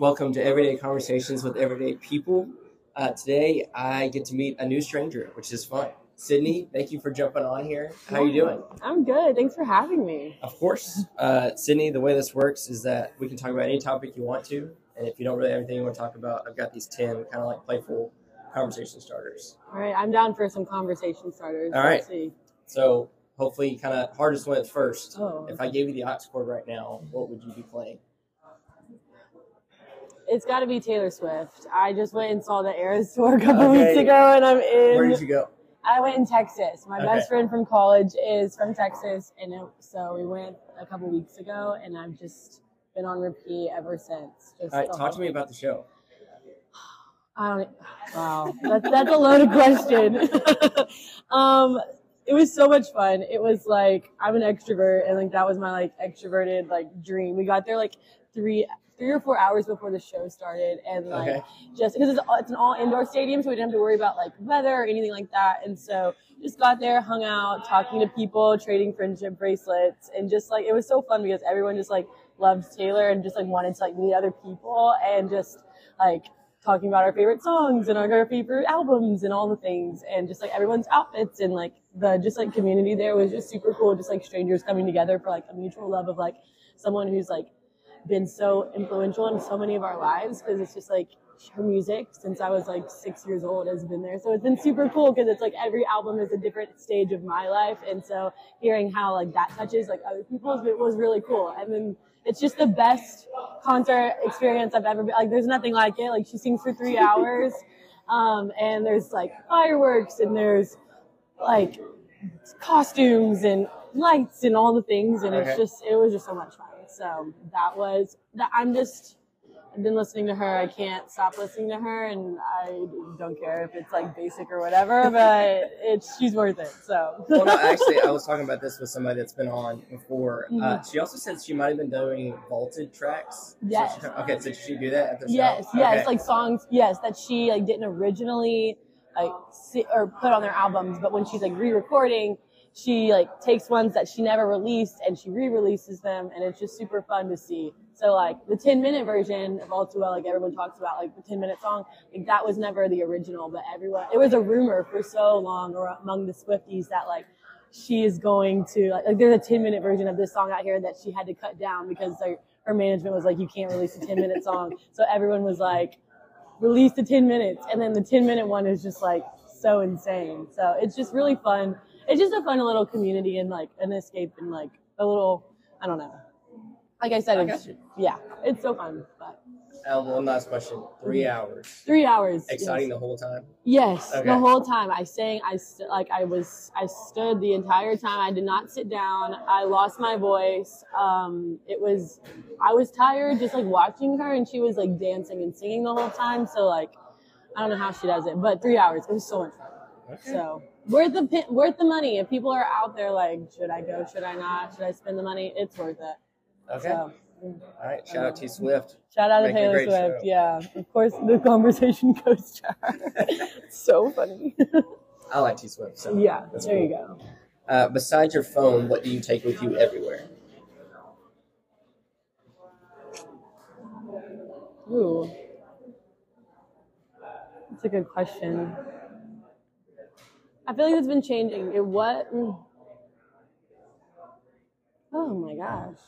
Welcome to Everyday Conversations with Everyday People. Uh, today, I get to meet a new stranger, which is fun. Sydney, thank you for jumping on here. How are you doing? I'm good. Thanks for having me. Of course. Uh, Sydney, the way this works is that we can talk about any topic you want to. And if you don't really have anything you want to talk about, I've got these 10 kind of like playful conversation starters. All right, I'm down for some conversation starters. All right. Let's see. So hopefully, kind of hardest wins first. Oh, If I gave you the aux cord right now, what would you be playing? It's got to be Taylor Swift. I just went and saw the Eras tour a couple Okay. weeks ago, and I'm in. Where did you go? I went in Texas. My Okay. best friend from college is from Texas, and it, so we went a couple weeks ago, and I've just been on repeat ever since. Just All right, talk to me about the show. I don't. Wow, that's that's a loaded question. um, it was so much fun. It was like I'm an extrovert, and like that was my like extroverted like dream. We got there like three three or four hours before the show started, and like Okay. just because it's, it's an all indoor stadium, so we didn't have to worry about like weather or anything like that. And so just got there, hung out, talking to people, trading friendship bracelets, and just like it was so fun because everyone just like loved Taylor and just like wanted to like meet other people and just like talking about our favorite songs and our favorite albums and all the things and just like everyone's outfits and like the just like community there was just super cool just like strangers coming together for like a mutual love of like someone who's like been so influential in so many of our lives because it's just like her music since I was like six years old has been there. So it's been super cool because it's like every album is a different stage of my life. And so hearing how like that touches like other people's it was really cool. And then it's just the best concert experience I've ever been. Like there's nothing like it. Like she sings for three hours. Um, and there's like fireworks and there's like costumes and lights and all the things. And it's just, it was just so much fun. So that was that. I'm just, I've been listening to her. I can't stop listening to her, and I don't care if it's like basic or whatever, but it's she's worth it. So Well, no, actually, I was talking about this with somebody that's been on before. Uh, Mhm. she also said she might have been doing vaulted tracks. So Yes. she- okay, so did she do that at the show? yes, yes, Okay. like songs, yes, that she like didn't originally like si or put on their albums, but when she's like re-recording, she like takes ones that she never released and she re-releases them, and it's just super fun to see. So like the 10 minute version of All Too Well, like everyone talks about, like the 10 minute song, like that was never the original, but everyone, it was a rumor for so long or among the Swifties that like she is going to like, like there's a 10 minute version of this song out here that she had to cut down because like her management was like you can't release a 10 minute song. So everyone was like release the 10 minutes. And then the 10 minute one is just like so insane. So it's just really fun it's just a fun little community and like an escape and like a little i don't know like i said I it's, yeah it's so fun but Uh, one last question. Three hours. three hours Exciting yes. the whole time. Yes, Okay. the whole time I sang. I st- like I was. I stood the entire time. I did not sit down. I lost my voice. Um, it was. I was tired just like watching her, and she was like dancing and singing the whole time. So like, I don't know how she does it, but three hours. It was so much fun. Okay. So worth the worth the money. If people are out there like, should I go? Should I not? Should I spend the money? It's worth it. Okay. So All right. Shout out T Swift. shout out to Make Taylor Swift. show. Yeah, of course the conversation goes to her. so funny. I like T Swift. So Yeah, That's there cool. you go. Uh, besides your phone, what do you take with you everywhere? Ooh, that's a good question. I feel like it's been changing. It what? mm. Oh my gosh,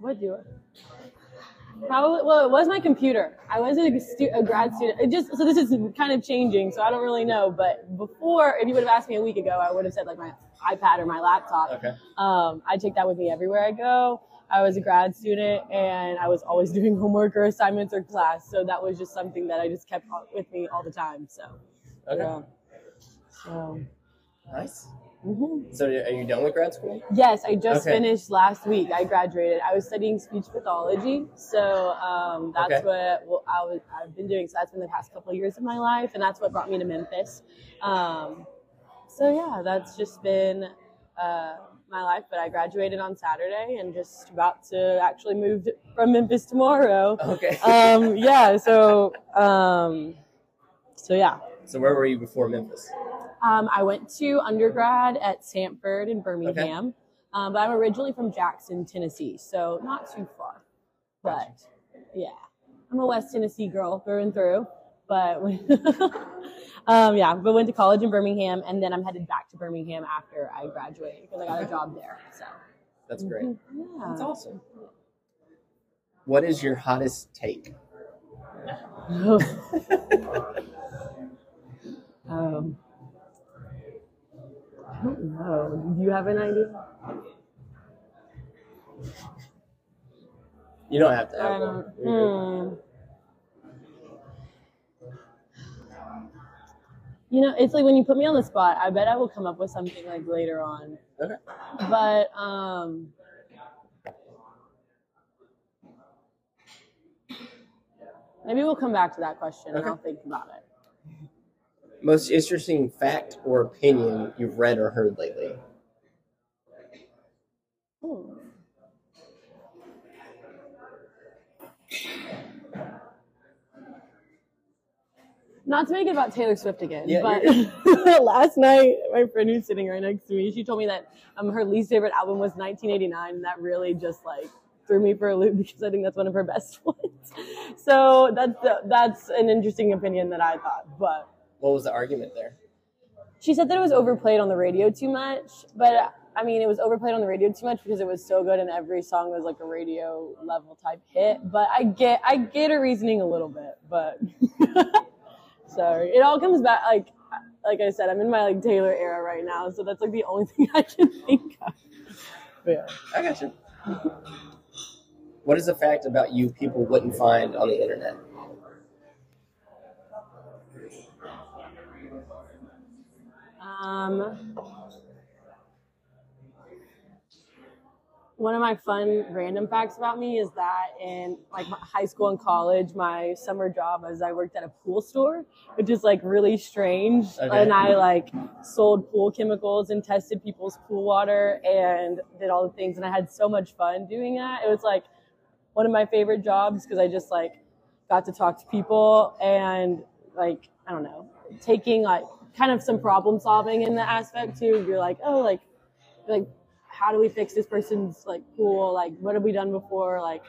what do I? Probably. Well, it was my computer. I was a, stu- a grad student. It just so this is kind of changing. So I don't really know. But before, if you would have asked me a week ago, I would have said like my iPad or my laptop. Okay. Um, I take that with me everywhere I go. I was a grad student and I was always doing homework or assignments or class. So that was just something that I just kept with me all the time. So, Okay. So, Nice. mhm. So are you done with grad school? yes, I just Okay. finished last week. I graduated. I was studying speech pathology. So um, that's Okay. what well, I was, I've been doing. So that's been the past couple of years of my life. And that's what brought me to Memphis. Um, so yeah, that's just been uh, my life. But I graduated on Saturday and just about to actually move from Memphis tomorrow. Okay. Um, yeah. So um, so yeah. so where were you before Memphis? Um, I went to undergrad at Samford in Birmingham, um, but I'm originally from Jackson, Tennessee, so not too far. But yeah, I'm a West Tennessee girl through and through, but um, yeah, but went to college in Birmingham, and then I'm headed back to Birmingham after I graduate because I got a job there. So That's great. yeah, That's awesome. What is your hottest take? um, I don't know. Do you have an idea? You don't have to have don't. one. You're. Hmm. You know, it's like when you put me on the spot, I bet I will come up with something like later on. Okay. But um maybe we'll come back to that question and I'll think about it. Most interesting fact or opinion you've read or heard lately? Hmm. Not to make it about Taylor Swift again, Yeah, but last night my friend who's sitting right next to me, she told me that um, her least favorite album was 1989, and that really just like threw me for a loop because I think that's one of her best ones. So that's that's an interesting opinion that I thought, but What was the argument there? she said that it was overplayed on the radio too much, but I mean, it was overplayed on the radio too much because it was so good and every song was like a radio level type hit. But I get, I get her reasoning a little bit, but sorry, it all comes back like, like I said, I'm in my like Taylor era right now, so that's like the only thing I can think of. But yeah. I got you. What is a fact about you people wouldn't find on the internet? Um, one of my fun random facts about me is that in like high school and college, my summer job was I worked at a pool store, which is like really strange. Okay. And I like sold pool chemicals and tested people's pool water and did all the things. And I had so much fun doing that. It was like one of my favorite jobs because I just like got to talk to people and like I don't know, taking like kind of some problem solving in the aspect too. You're like, oh, like like how do we fix this person's like pool? Like what have we done before? Like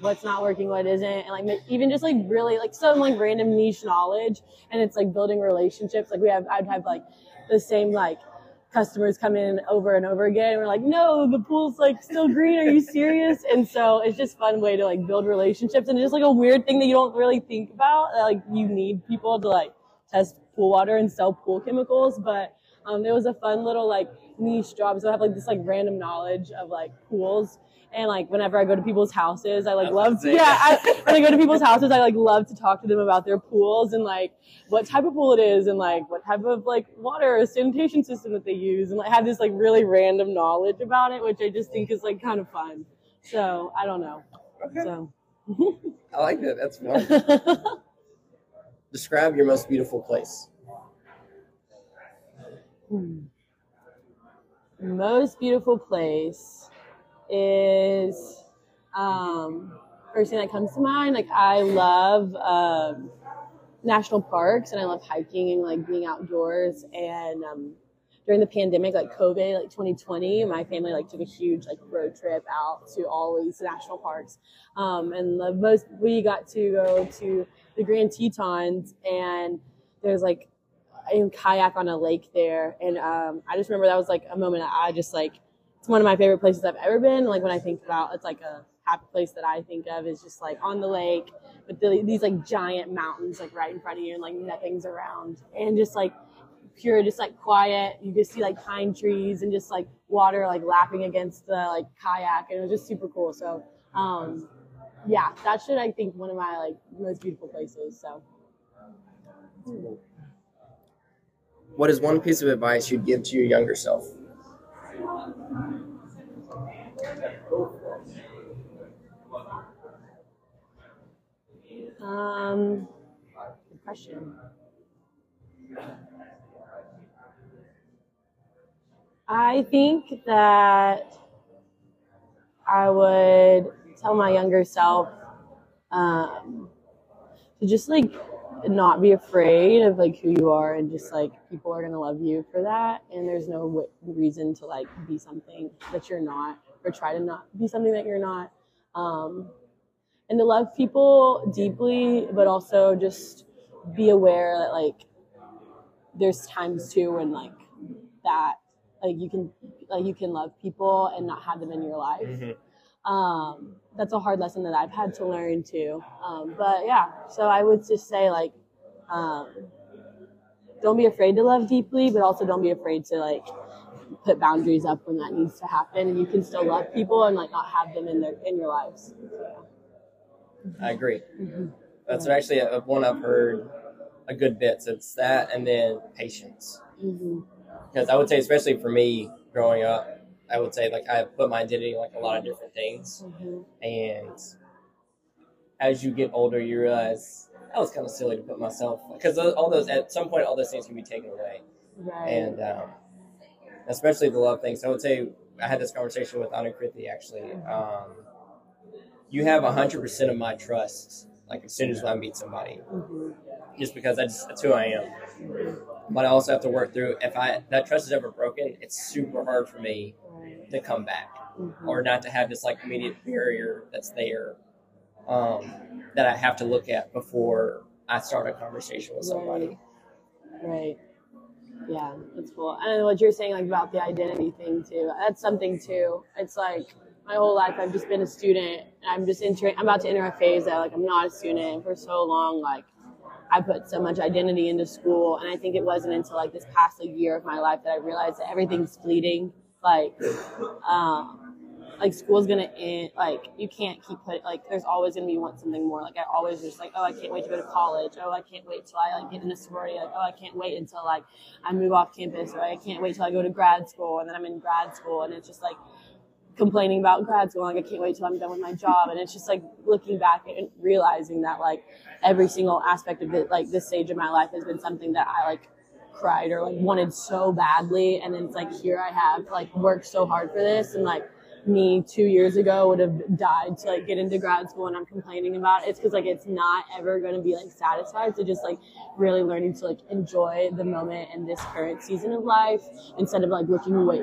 what's not working, what isn't, and like even just like really like some like random niche knowledge, and it's like building relationships. Like we have, I'd have like the same like customers come in over and over again. And we're like, no, the pool's like still green. Are you serious? And so it's just fun way to like build relationships, and it's just like a weird thing that you don't really think about. that, Like you need people to like test pool water and sell pool chemicals, but um, it was a fun little like niche job. So I have like this like random knowledge of like pools. And like whenever I go to people's houses, I like I love to, yeah. I, when I go to people's houses, I like love to talk to them about their pools and like what type of pool it is and like what type of like water or sanitation system that they use and like have this like really random knowledge about it, which I just think is like kind of fun. So I don't know. Okay. So I like that. That's fun. Describe your most beautiful place. Hmm. most beautiful place is um first thing that comes to mind like i love um national parks and i love hiking and like being outdoors and um during the pandemic like covid like 2020 my family like took a huge like road trip out to all these national parks um and the most we got to go to the grand tetons and there's like and kayak on a lake there. And um, I just remember that was like a moment that I just like, it's one of my favorite places I've ever been. Like when I think about, it's like a happy place that I think of is just like on the lake with the, these like giant mountains like right in front of you and like nothing's around and just like pure, just like quiet. You just see like pine trees and just like water like lapping against the like kayak and it was just super cool. So um, yeah, that should I think one of my like most beautiful places. So. What is one piece of advice you'd give to your younger self? Um, good question. I think that I would tell my younger self um, to just like not be afraid of like who you are and just like people are gonna love you for that. And there's no w- reason to like be something that you're not or try to not be something that you're not. Um, and to love people deeply, but also just be aware that like there's times too when like that like you can like you can love people and not have them in your life. Mm-hmm. Um, that's a hard lesson that I've had to learn too. Um, but yeah, so I would just say like, um, don't be afraid to love deeply, but also don't be afraid to like put boundaries up when that needs to happen, and you can still love people and like not have them in their in your lives. I agree. Mm-hmm. That's actually a, one I've heard a good bit. So it's that, and then patience. Mm-hmm. Because I would say, especially for me growing up, I would say like I put my identity in like a lot of different things, Mm-hmm. and as you get older, you realize that was kind of silly to put myself because all those at some point all those things can be taken away, Right. and um, especially the love things. So I would say I had this conversation with Anukrithi actually. Um, you have hundred percent of my trust. Like as soon as I meet somebody, mm-hmm. just because just that's who I am. But I also have to work through if I that trust is ever broken, it's super hard for me to come back Mhm. or not to have this like immediate barrier that's there um, that I have to look at before I start a conversation with somebody. Right. Yeah, that's cool. And what you're saying like about the identity thing too. That's something too. It's like my whole life I've just been a student. and I'm just entering I'm about to enter a phase that like I'm not a student for so long like I put so much identity into school and I think it wasn't until like this past year of my life that I realized that everything's fleeting. Like um like school's gonna end like you can't keep put like there's always gonna be want something more. Like i always just like oh i can't wait to go to college. Oh i can't wait till i like get in a sorority. Like oh i can't wait until like i move off campus. Or i can't wait till i go to grad school. And then i'm in grad school and it's just like complaining about grad school like i can't wait till i'm done with my job and it's just like looking back and realizing that like every single aspect of it like this stage of my life has been something that i like cried or like wanted so badly and then it's like here i have like worked so hard for this and like me two years ago would have died to like get into grad school and I'm complaining about it. It's because like it's not ever going to be like satisfied. So just like really learning to like enjoy the moment and this current season of life instead of like looking away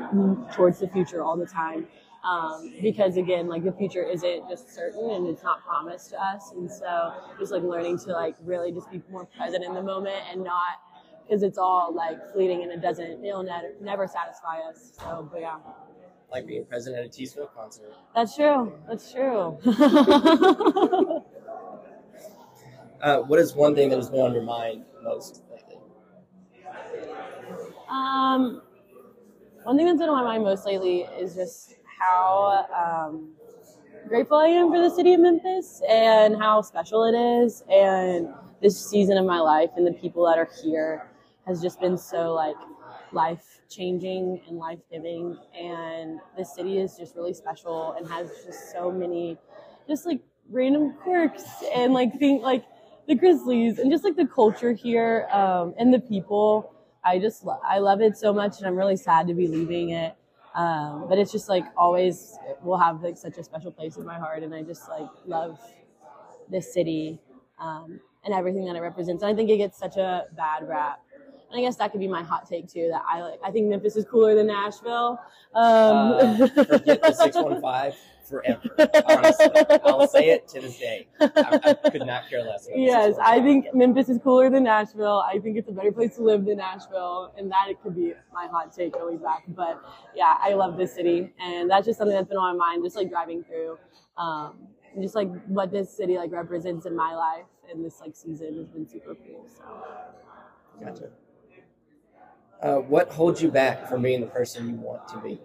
towards the future all the time. Um, because again, like the future isn't just certain and it's not promised to us. And so just like learning to like really just be more present in the moment and not because it's all like fleeting and it doesn't, it'll never, never satisfy us. So, but yeah. Like being present at a T Swift concert. That's true. That's true. Uh, what is one thing that has been on your mind most lately? um, one thing that's been on my mind most lately is just how um, grateful I am for the city of Memphis and how special it is, and this season of my life and the people that are here has just been so like life changing and life giving, and this city is just really special and has just so many just like random quirks and like think like the Grizzlies and just like the culture here um, and the people. I just lo- I love it so much, and I'm really sad to be leaving it. Um, but it's just like always will have like such a special place in my heart, and I just like love this city um, and everything that it represents. And I think it gets such a bad rap. And I guess that could be my hot take too. That I like. I think Memphis is cooler than Nashville. Um, Uh, forget the 615 forever. Honestly, I'll say it to this day. I, I could not care less. Yes, I think Memphis is cooler than Nashville. I think it's a better place to live than Nashville, and that it could be my hot take going back. But yeah, I love this city, and that's just something that's been on my mind, just like driving through, um, just like what this city like represents in my life, and this like season has been super cool. So Gotcha. Uh, what holds you back from being the person you want to be?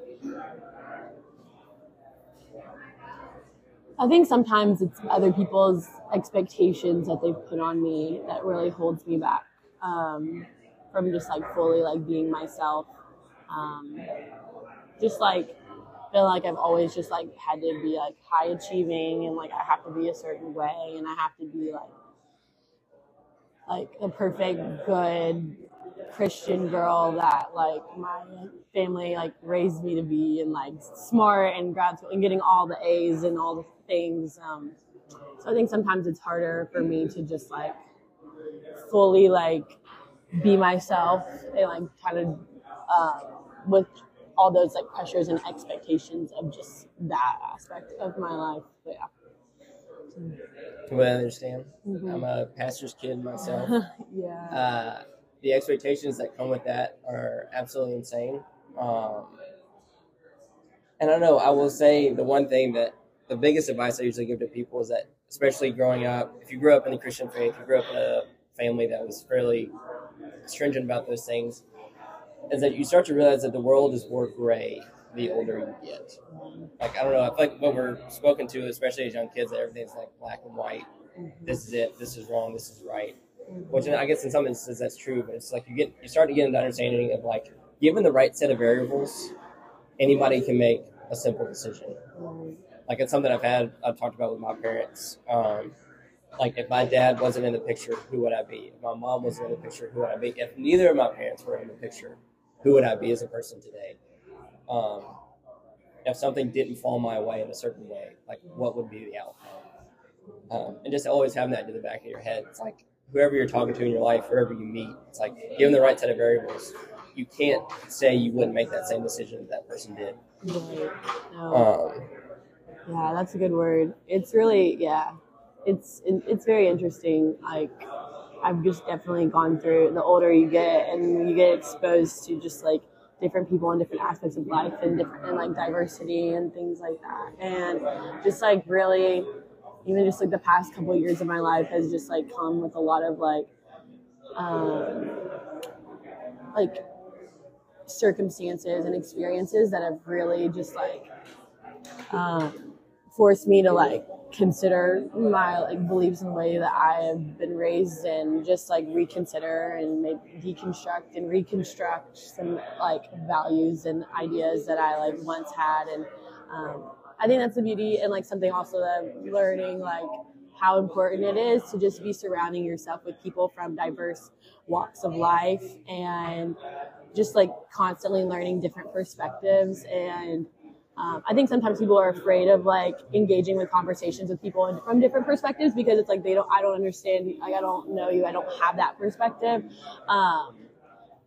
I think sometimes it's other people's expectations that they've put on me that really holds me back um, from just like fully like being myself. Um, just like feel like I've always just like had to be like high achieving and like I have to be a certain way and I have to be like like a perfect good Christian girl that like my family like raised me to be and like smart and grad school and getting all the A's and all the things. Um, so I think sometimes it's harder for me to just like fully like be myself and like kind of uh, with all those like pressures and expectations of just that aspect of my life. But yeah. What I understand. Mhm. I'm a pastor's kid myself. yeah. uh, the expectations that come with that are absolutely insane. Um, and I know, I will say the one thing that the biggest advice I usually give to people is that, especially growing up, if you grew up in the Christian faith, you grew up in a family that was fairly stringent about those things, is that you start to realize that the world is more gray the older you get. Like, I don't know, I feel like what we're spoken to, especially as young kids, that everything's like black and white. This is it, this is wrong, this is right which I guess in some instances that's true, but it's like you get you start to get into understanding of like given the right set of variables, anybody can make a simple decision. Like it's something I've had I've talked about with my parents. Um, like if my dad wasn't in the picture, who would I be? If my mom wasn't in the picture, who would I be? If neither of my parents were in the picture, who would I be as a person today? Um, if something didn't fall my way in a certain way, like what would be the outcome? Um, and just always having that in the back of your head. It's like whoever you're talking to in your life, whoever you meet, it's like given the right set of variables, you can't say you wouldn't make that same decision that that person did. Right. No. Um, Yeah, that's a good word. It's really yeah, it's it's very interesting. Like I've just definitely gone through. The older you get, and you get exposed to just like different people and different aspects of life and different and like diversity and things like that, and just like really, even just like the past couple of years of my life has just like come with a lot of like, um, like circumstances and experiences that have really just like um, forced me to like consider my like beliefs in the way that I have been raised and just like reconsider and maybe deconstruct and reconstruct some like values and ideas that I like once had. And um, I think that's the beauty and like something also that I'm learning like how important it is to just be surrounding yourself with people from diverse walks of life and just like constantly learning different perspectives and um, I think sometimes people are afraid of like engaging with conversations with people from different perspectives because it's like they don't I don't understand like I don't know you I don't have that perspective. Um,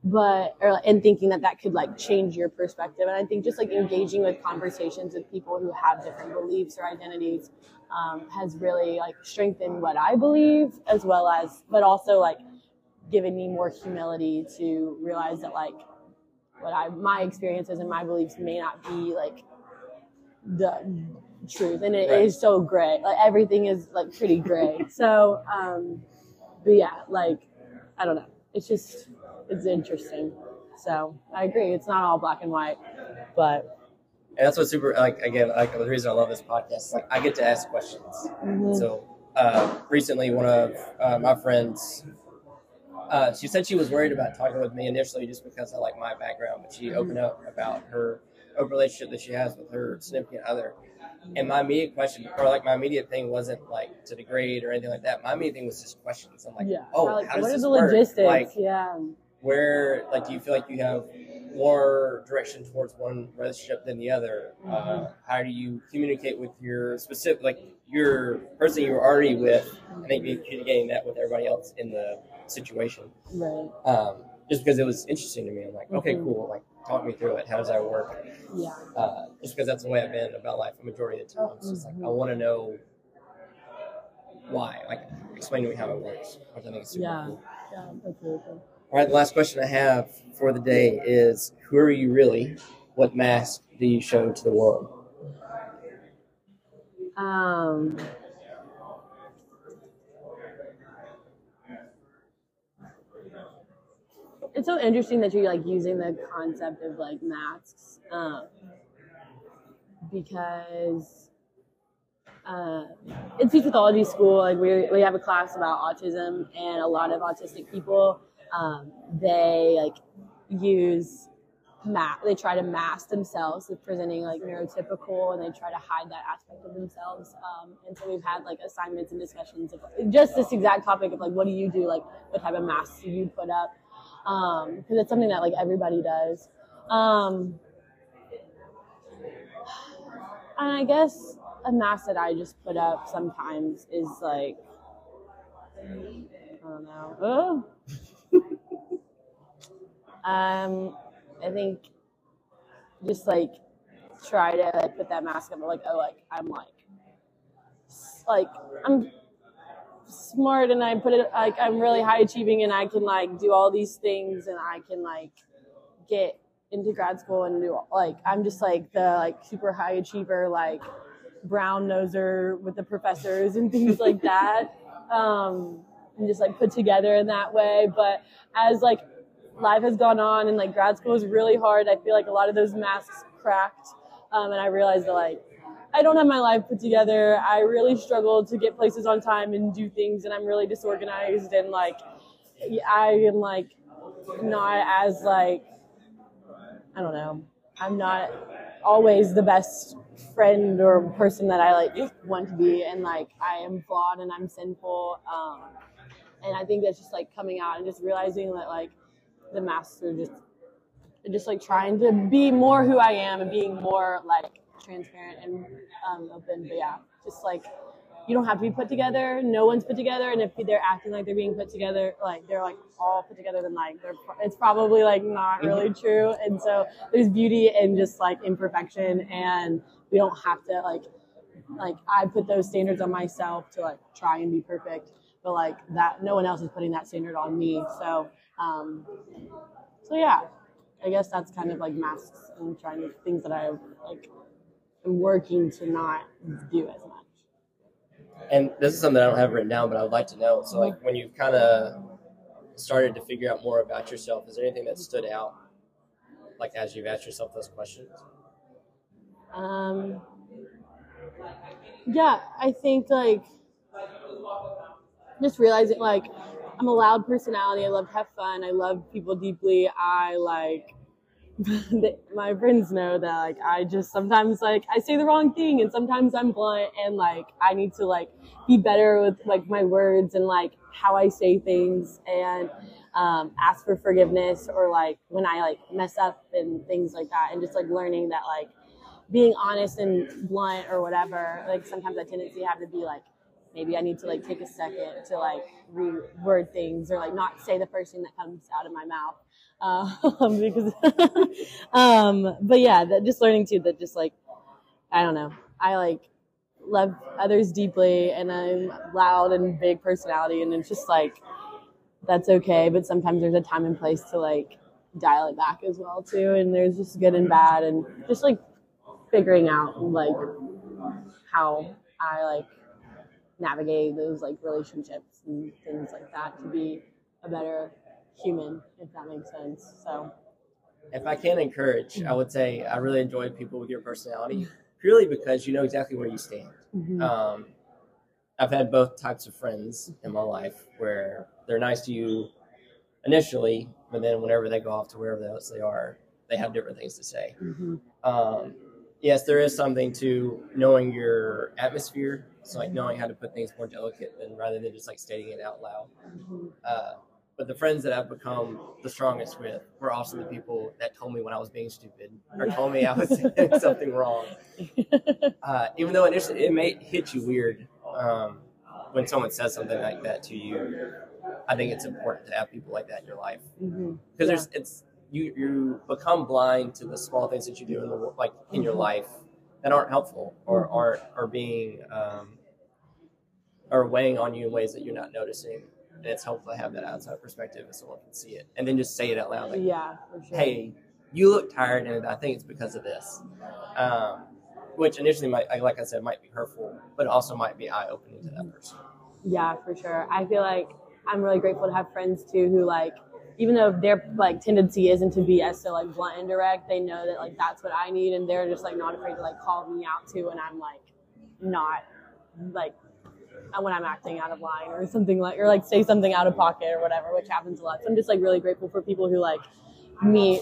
but or, and thinking that that could like change your perspective. And I think just like engaging with conversations with people who have different beliefs or identities um, has really like strengthened what I believe as well as but also like given me more humility to realize that like what I my experiences and my beliefs may not be like the truth and it is Right. so gray like everything is like pretty gray so um but yeah like i don't know it's just it's interesting so i agree it's not all black and white but and that's what's super like again like the reason I love this podcast. is, Like I get to ask questions. mhm, So uh, recently, one of uh, my friends, uh, she said she was worried about talking with me initially just because I like my background, but she opened up about her open relationship that she has with her significant other. And my immediate question, or like my immediate thing, wasn't like to degrade or anything like that. My immediate thing was just questions. I'm like, yeah oh, How, like, how does what are this the work? logistics Like, yeah where like do you feel like you have more direction towards one relationship than the other uh, Mhm. how do you communicate with your specific like your person you're already with and then be communicating that with everybody else in the situation right um, just because it was interesting to me i'm like okay Mhm. cool like talk me through it how does that work yeah uh, just because that's the way i've been about life a majority of the time it's just like i Mhm. want to know why like explain to me how it works which i think is super Yeah. cool yeah that's really cool all right, the last question I have for the day is Who are you really? What mask do you show to the world? um it's so interesting that you're like using the concept of like masks um, because uh, in speech pathology school like we, we have a class about autism and a lot of autistic people um, they like use ma- they try to mask themselves with presenting like neurotypical and they try to hide that aspect of themselves um, and so we've had like assignments and discussions of just this exact topic of like what do you do? Like what type of masks do you put up because it's something that like everybody does. Um, and i guess a mask that i just put up sometimes is like i don't know. Um i think just like try to like put that mask up like oh like i'm like like I'm smart and I put it like I'm really high achieving and I can like do all these things and I can like get into grad school and do like I'm just like the like super high achiever like brown noser with the professors and things like that. Um, and just like put together in that way. But as like life has gone on and like grad school is really hard, I feel like a lot of those masks cracked. Um, and I realized that like I don't have my life put together. I really struggle to get places on time and do things, and I'm really disorganized and like I am like not as like I don't know. I'm not always the best friend or person that I like want to be, and like I am flawed and I'm sinful. Um, and I think that's just like coming out and just realizing that like the master just just like trying to be more who I am and being more like transparent and um, open. But yeah, just like you don't have to be put together. No one's put together, and if they're acting like they're being put together, like they're like all put together, then like they're it's probably like not really true. And so there's beauty in just like imperfection, and we don't have to like like I put those standards on myself to like try and be perfect, but like that no one else is putting that standard on me. So um, so yeah, I guess that's kind of like masks and trying to things that I like am working to not do as much. And this is something I don't have written down, but I would like to know. So, like, when you've kind of started to figure out more about yourself, is there anything that stood out, like as you've asked yourself those questions? Um, yeah, I think like just realizing like I'm a loud personality. I love to have fun. I love people deeply. I like my friends know that like I just sometimes like I say the wrong thing and sometimes I'm blunt and like I need to like be better with like my words and like how I say things and um, ask for forgiveness or like when I like mess up and things like that and just like learning that like being honest and blunt or whatever like sometimes I tendency have to be like maybe I need to like take a second to like reword things or like not say the first thing that comes out of my mouth um, because um, but yeah that just learning too that just like I don't know. I like love others deeply and I'm loud and big personality and it's just like that's okay but sometimes there's a time and place to like dial it back as well too and there's just good and bad and just like figuring out like how I like navigate those like relationships and things like that to be a better human, if that makes sense. So, if I can encourage, I would say I really enjoy people with your personality purely because you know exactly where you stand. Mm-hmm. Um, I've had both types of friends in my life where they're nice to you initially, but then whenever they go off to wherever else they are, they have different things to say. Mm-hmm. Um, yes, there is something to knowing your atmosphere. So like knowing how to put things more delicate than rather than just like stating it out loud. Mm-hmm. Uh, but the friends that I've become the strongest with were also the people that told me when I was being stupid or told me I was doing something wrong. Uh, even though initially it may hit you weird um, when someone says something like that to you. I think it's important to have people like that in your life because mm-hmm. yeah. there's it's you you become blind to the small things that you do in the like in your mm-hmm. life that aren't helpful or mm-hmm. aren't or being um, or weighing on you in ways that you're not noticing and it's helpful to have that outside perspective so someone can see it. And then just say it out loud like yeah sure. hey you look tired and i think it's because of this. Um, which initially might like i said might be hurtful but also might be eye-opening to that person. Yeah for sure. I feel like i'm really grateful to have friends too who like even though their like tendency isn't to be as so like blunt and direct they know that like that's what i need and they're just like not afraid to like call me out too and i'm like not like when I'm acting out of line or something like, or like say something out of pocket or whatever, which happens a lot. So I'm just like really grateful for people who like meet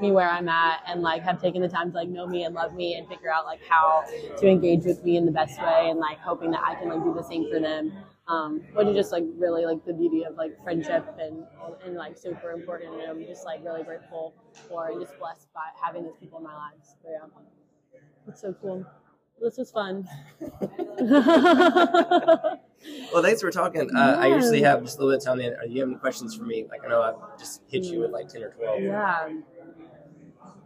me where I'm at and like have taken the time to like know me and love me and figure out like how to engage with me in the best way and like hoping that I can like do the same for them. Um, which is just like really like the beauty of like friendship and and like super important and I'm just like really grateful for and just blessed by having these people in my lives. So yeah. It's so cool. This was fun. well, thanks for talking. Uh, I usually have just a little bit of time. In. Are you have any questions for me? Like I know I've just hit you with like ten or twelve. Yeah.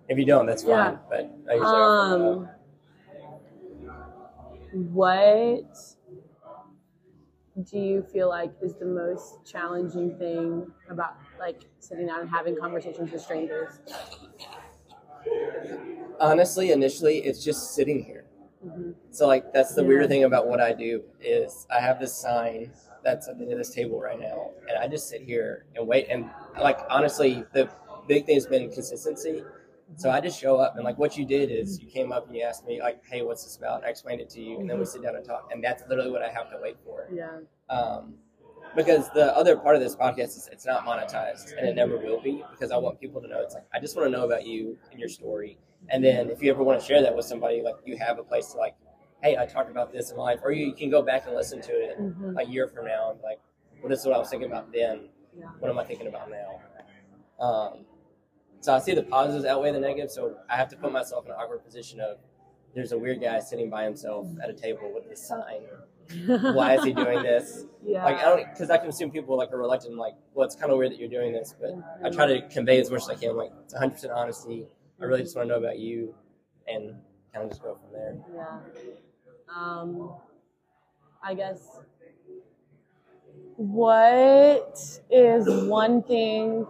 If you don't, that's fine. Yeah. But I usually um, what do you feel like is the most challenging thing about like sitting down and having conversations with strangers? Honestly, initially, it's just sitting here. Hmm So like that's the Yeah. weird thing about what I do is I have this sign that's at the end of this table right now, and I just sit here and wait. And like honestly, the big thing has been consistency. So I just show up and like what you did is you came up and you asked me like, "Hey, what's this about?" And I explained it to you, and then we sit down and talk. And that's literally what I have to wait for. Yeah. Um, because the other part of this podcast is it's not monetized and it never will be because I want people to know it's like I just want to know about you and your story. And then if you ever want to share that with somebody, like you have a place to like, hey, I talked about this in life, or you can go back and listen to it hmm a year from now and like, this is what I was thinking about then. Yeah. What am I thinking about now? Um, so I see the positives outweigh the negatives. So I have to put myself in an awkward position of there's a weird guy sitting by himself at a table with this sign. Why is he doing this? yeah. like I don't because I can assume people like are reluctant like well it's kind of weird that you're doing this but I try to convey as much as I can like it's 100 percent honesty I really just want to know about you and kind of just go from there Yeah. Um, I guess. What is one thing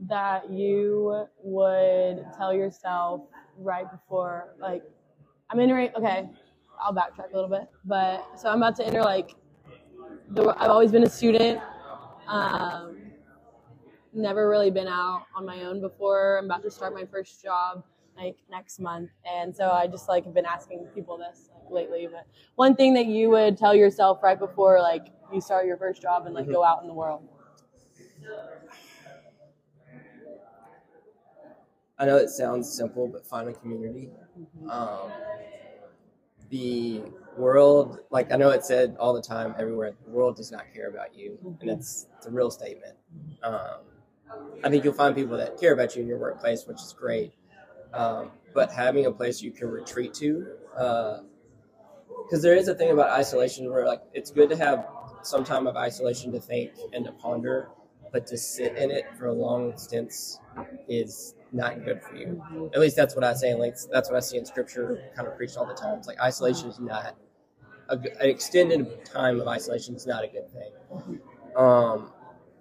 that you would tell yourself right before, like, I'm entering, okay, I'll backtrack a little bit. But, so I'm about to enter, like, the, I've always been a student. Um, never really been out on my own before. I'm about to start my first job like next month, and so I just like have been asking people this like, lately. But one thing that you would tell yourself right before like you start your first job and like go out in the world. I know it sounds simple but find a community um, the world like I know it said all the time everywhere the world does not care about you and it's it's a real statement. Um, I think you'll find people that care about you in your workplace which is great. Um, but having a place you can retreat to because there is a thing about isolation where like it's good to have some time of isolation to think and to ponder but to sit in it for a long stints is not good for you at least that's what I say, like that's what I see in scripture, kind of preached all the time. It's like isolation is not a, an extended time of isolation is not a good thing. Um,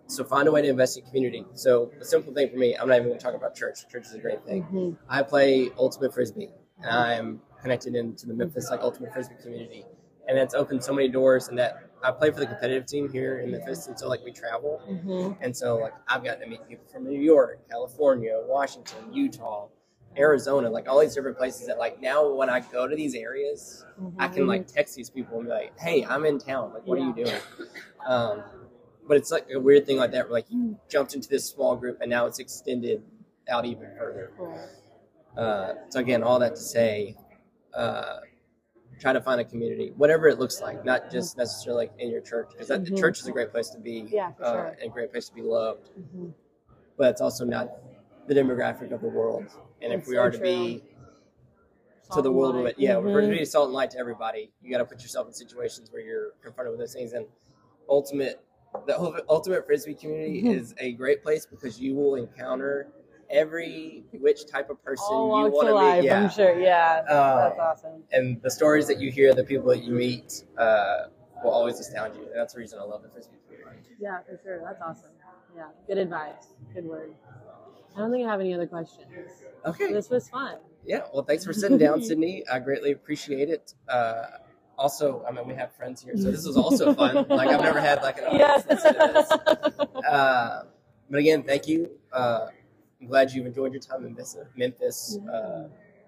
so find a way to invest in community. So a simple thing for me, I'm not even going to talk about church. Church is a great thing. Mhm. I play ultimate frisbee, and I'm connected into the Memphis like ultimate frisbee community, and that's opened so many doors. And that I play for the competitive team here in Memphis, and so like we travel, Mhm. and so like I've gotten to meet people from New York, California, Washington, Utah, Arizona, like all these different places that like now when I go to these areas, I can like text these people and be like, "Hey, I'm in town. Like, what are you doing?" Um, but it's like a weird thing like that, where like you jumped into this small group and now it's extended out even further. Cool. Uh, so again, all that to say, uh, try to find a community, whatever it looks like, not just necessarily like in your church, because the Mhm. church is a great place to be, Yeah, uh, sure. and a great place to be loved. Mhm. But it's also not the demographic of the world. And if we so are to true. be to the world, light. it, yeah, we're to be salt and light to everybody. You got to put yourself in situations where you're confronted with those things. And ultimate, the ultimate frisbee community Mhm. is a great place because you will encounter every which type of person All you want to meet. Yeah. I'm sure. Yeah, that's awesome. and the stories that you hear, the people that you meet, uh, will always astound you. And that's the reason I love the community. Yeah, for sure. That's awesome. Yeah, good advice. Good word. I don't think I have any other questions. Okay. This was fun. Yeah. Well, thanks for sitting down, Sydney. I greatly appreciate it. Uh, also, I mean, we have friends here, so this was also fun. Like I've never had like an audience Yes. listen to this. Uh, but again, thank you. Uh, I'm glad you've enjoyed your time in Memphis. Memphis. Uh,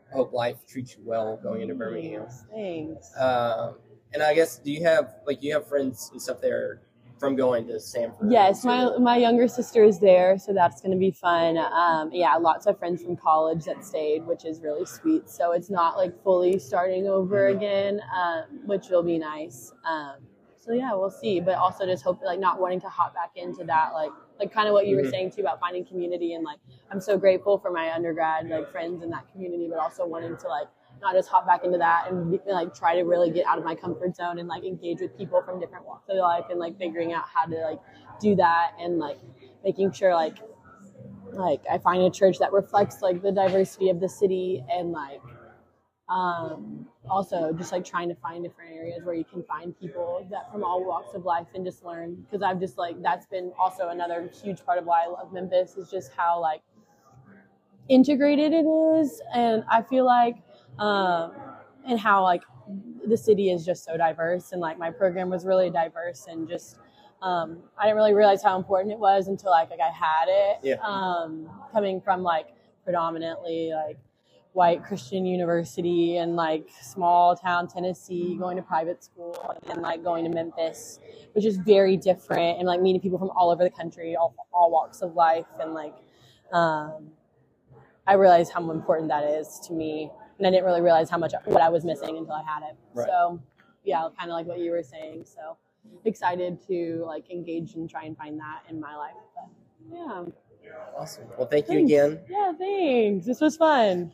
I hope life treats you well going into Birmingham. Thanks. Um, and I guess, do you have like you have friends and stuff there from going to Samford? Yes, my my younger sister is there, so that's going to be fun. Um, yeah, lots of friends from college that stayed, which is really sweet. So it's not like fully starting over Mhm. again, um, which will be nice. Um, so yeah, we'll see. But also just hope like not wanting to hop back into that like like kind of what you were Mhm. saying too about finding community and like I'm so grateful for my undergrad like friends in that community, but also wanting to like not just hop back into that and like try to really get out of my comfort zone and like engage with people from different walks of life and like figuring out how to like do that and like making sure like like I find a church that reflects like the diversity of the city and like um, also just like trying to find different areas where you can find people that from all walks of life and just learn because i've just like that's been also another huge part of why i love memphis is just how like integrated it is and i feel like um, and how like the city is just so diverse and like my program was really diverse and just um, I didn't really realize how important it was until like, like I had it. Yeah. Um, coming from like predominantly like white Christian university and like small town Tennessee, going to private school and like going to Memphis, which is very different and like meeting people from all over the country, all, all walks of life and like um, I realized how important that is to me and I didn't really realize how much what I was missing until I had it. Right. So yeah, kind of like what you were saying. So excited to like engage and try and find that in my life. But yeah, Awesome. Well, thank you again. yeah, thanks. This was fun.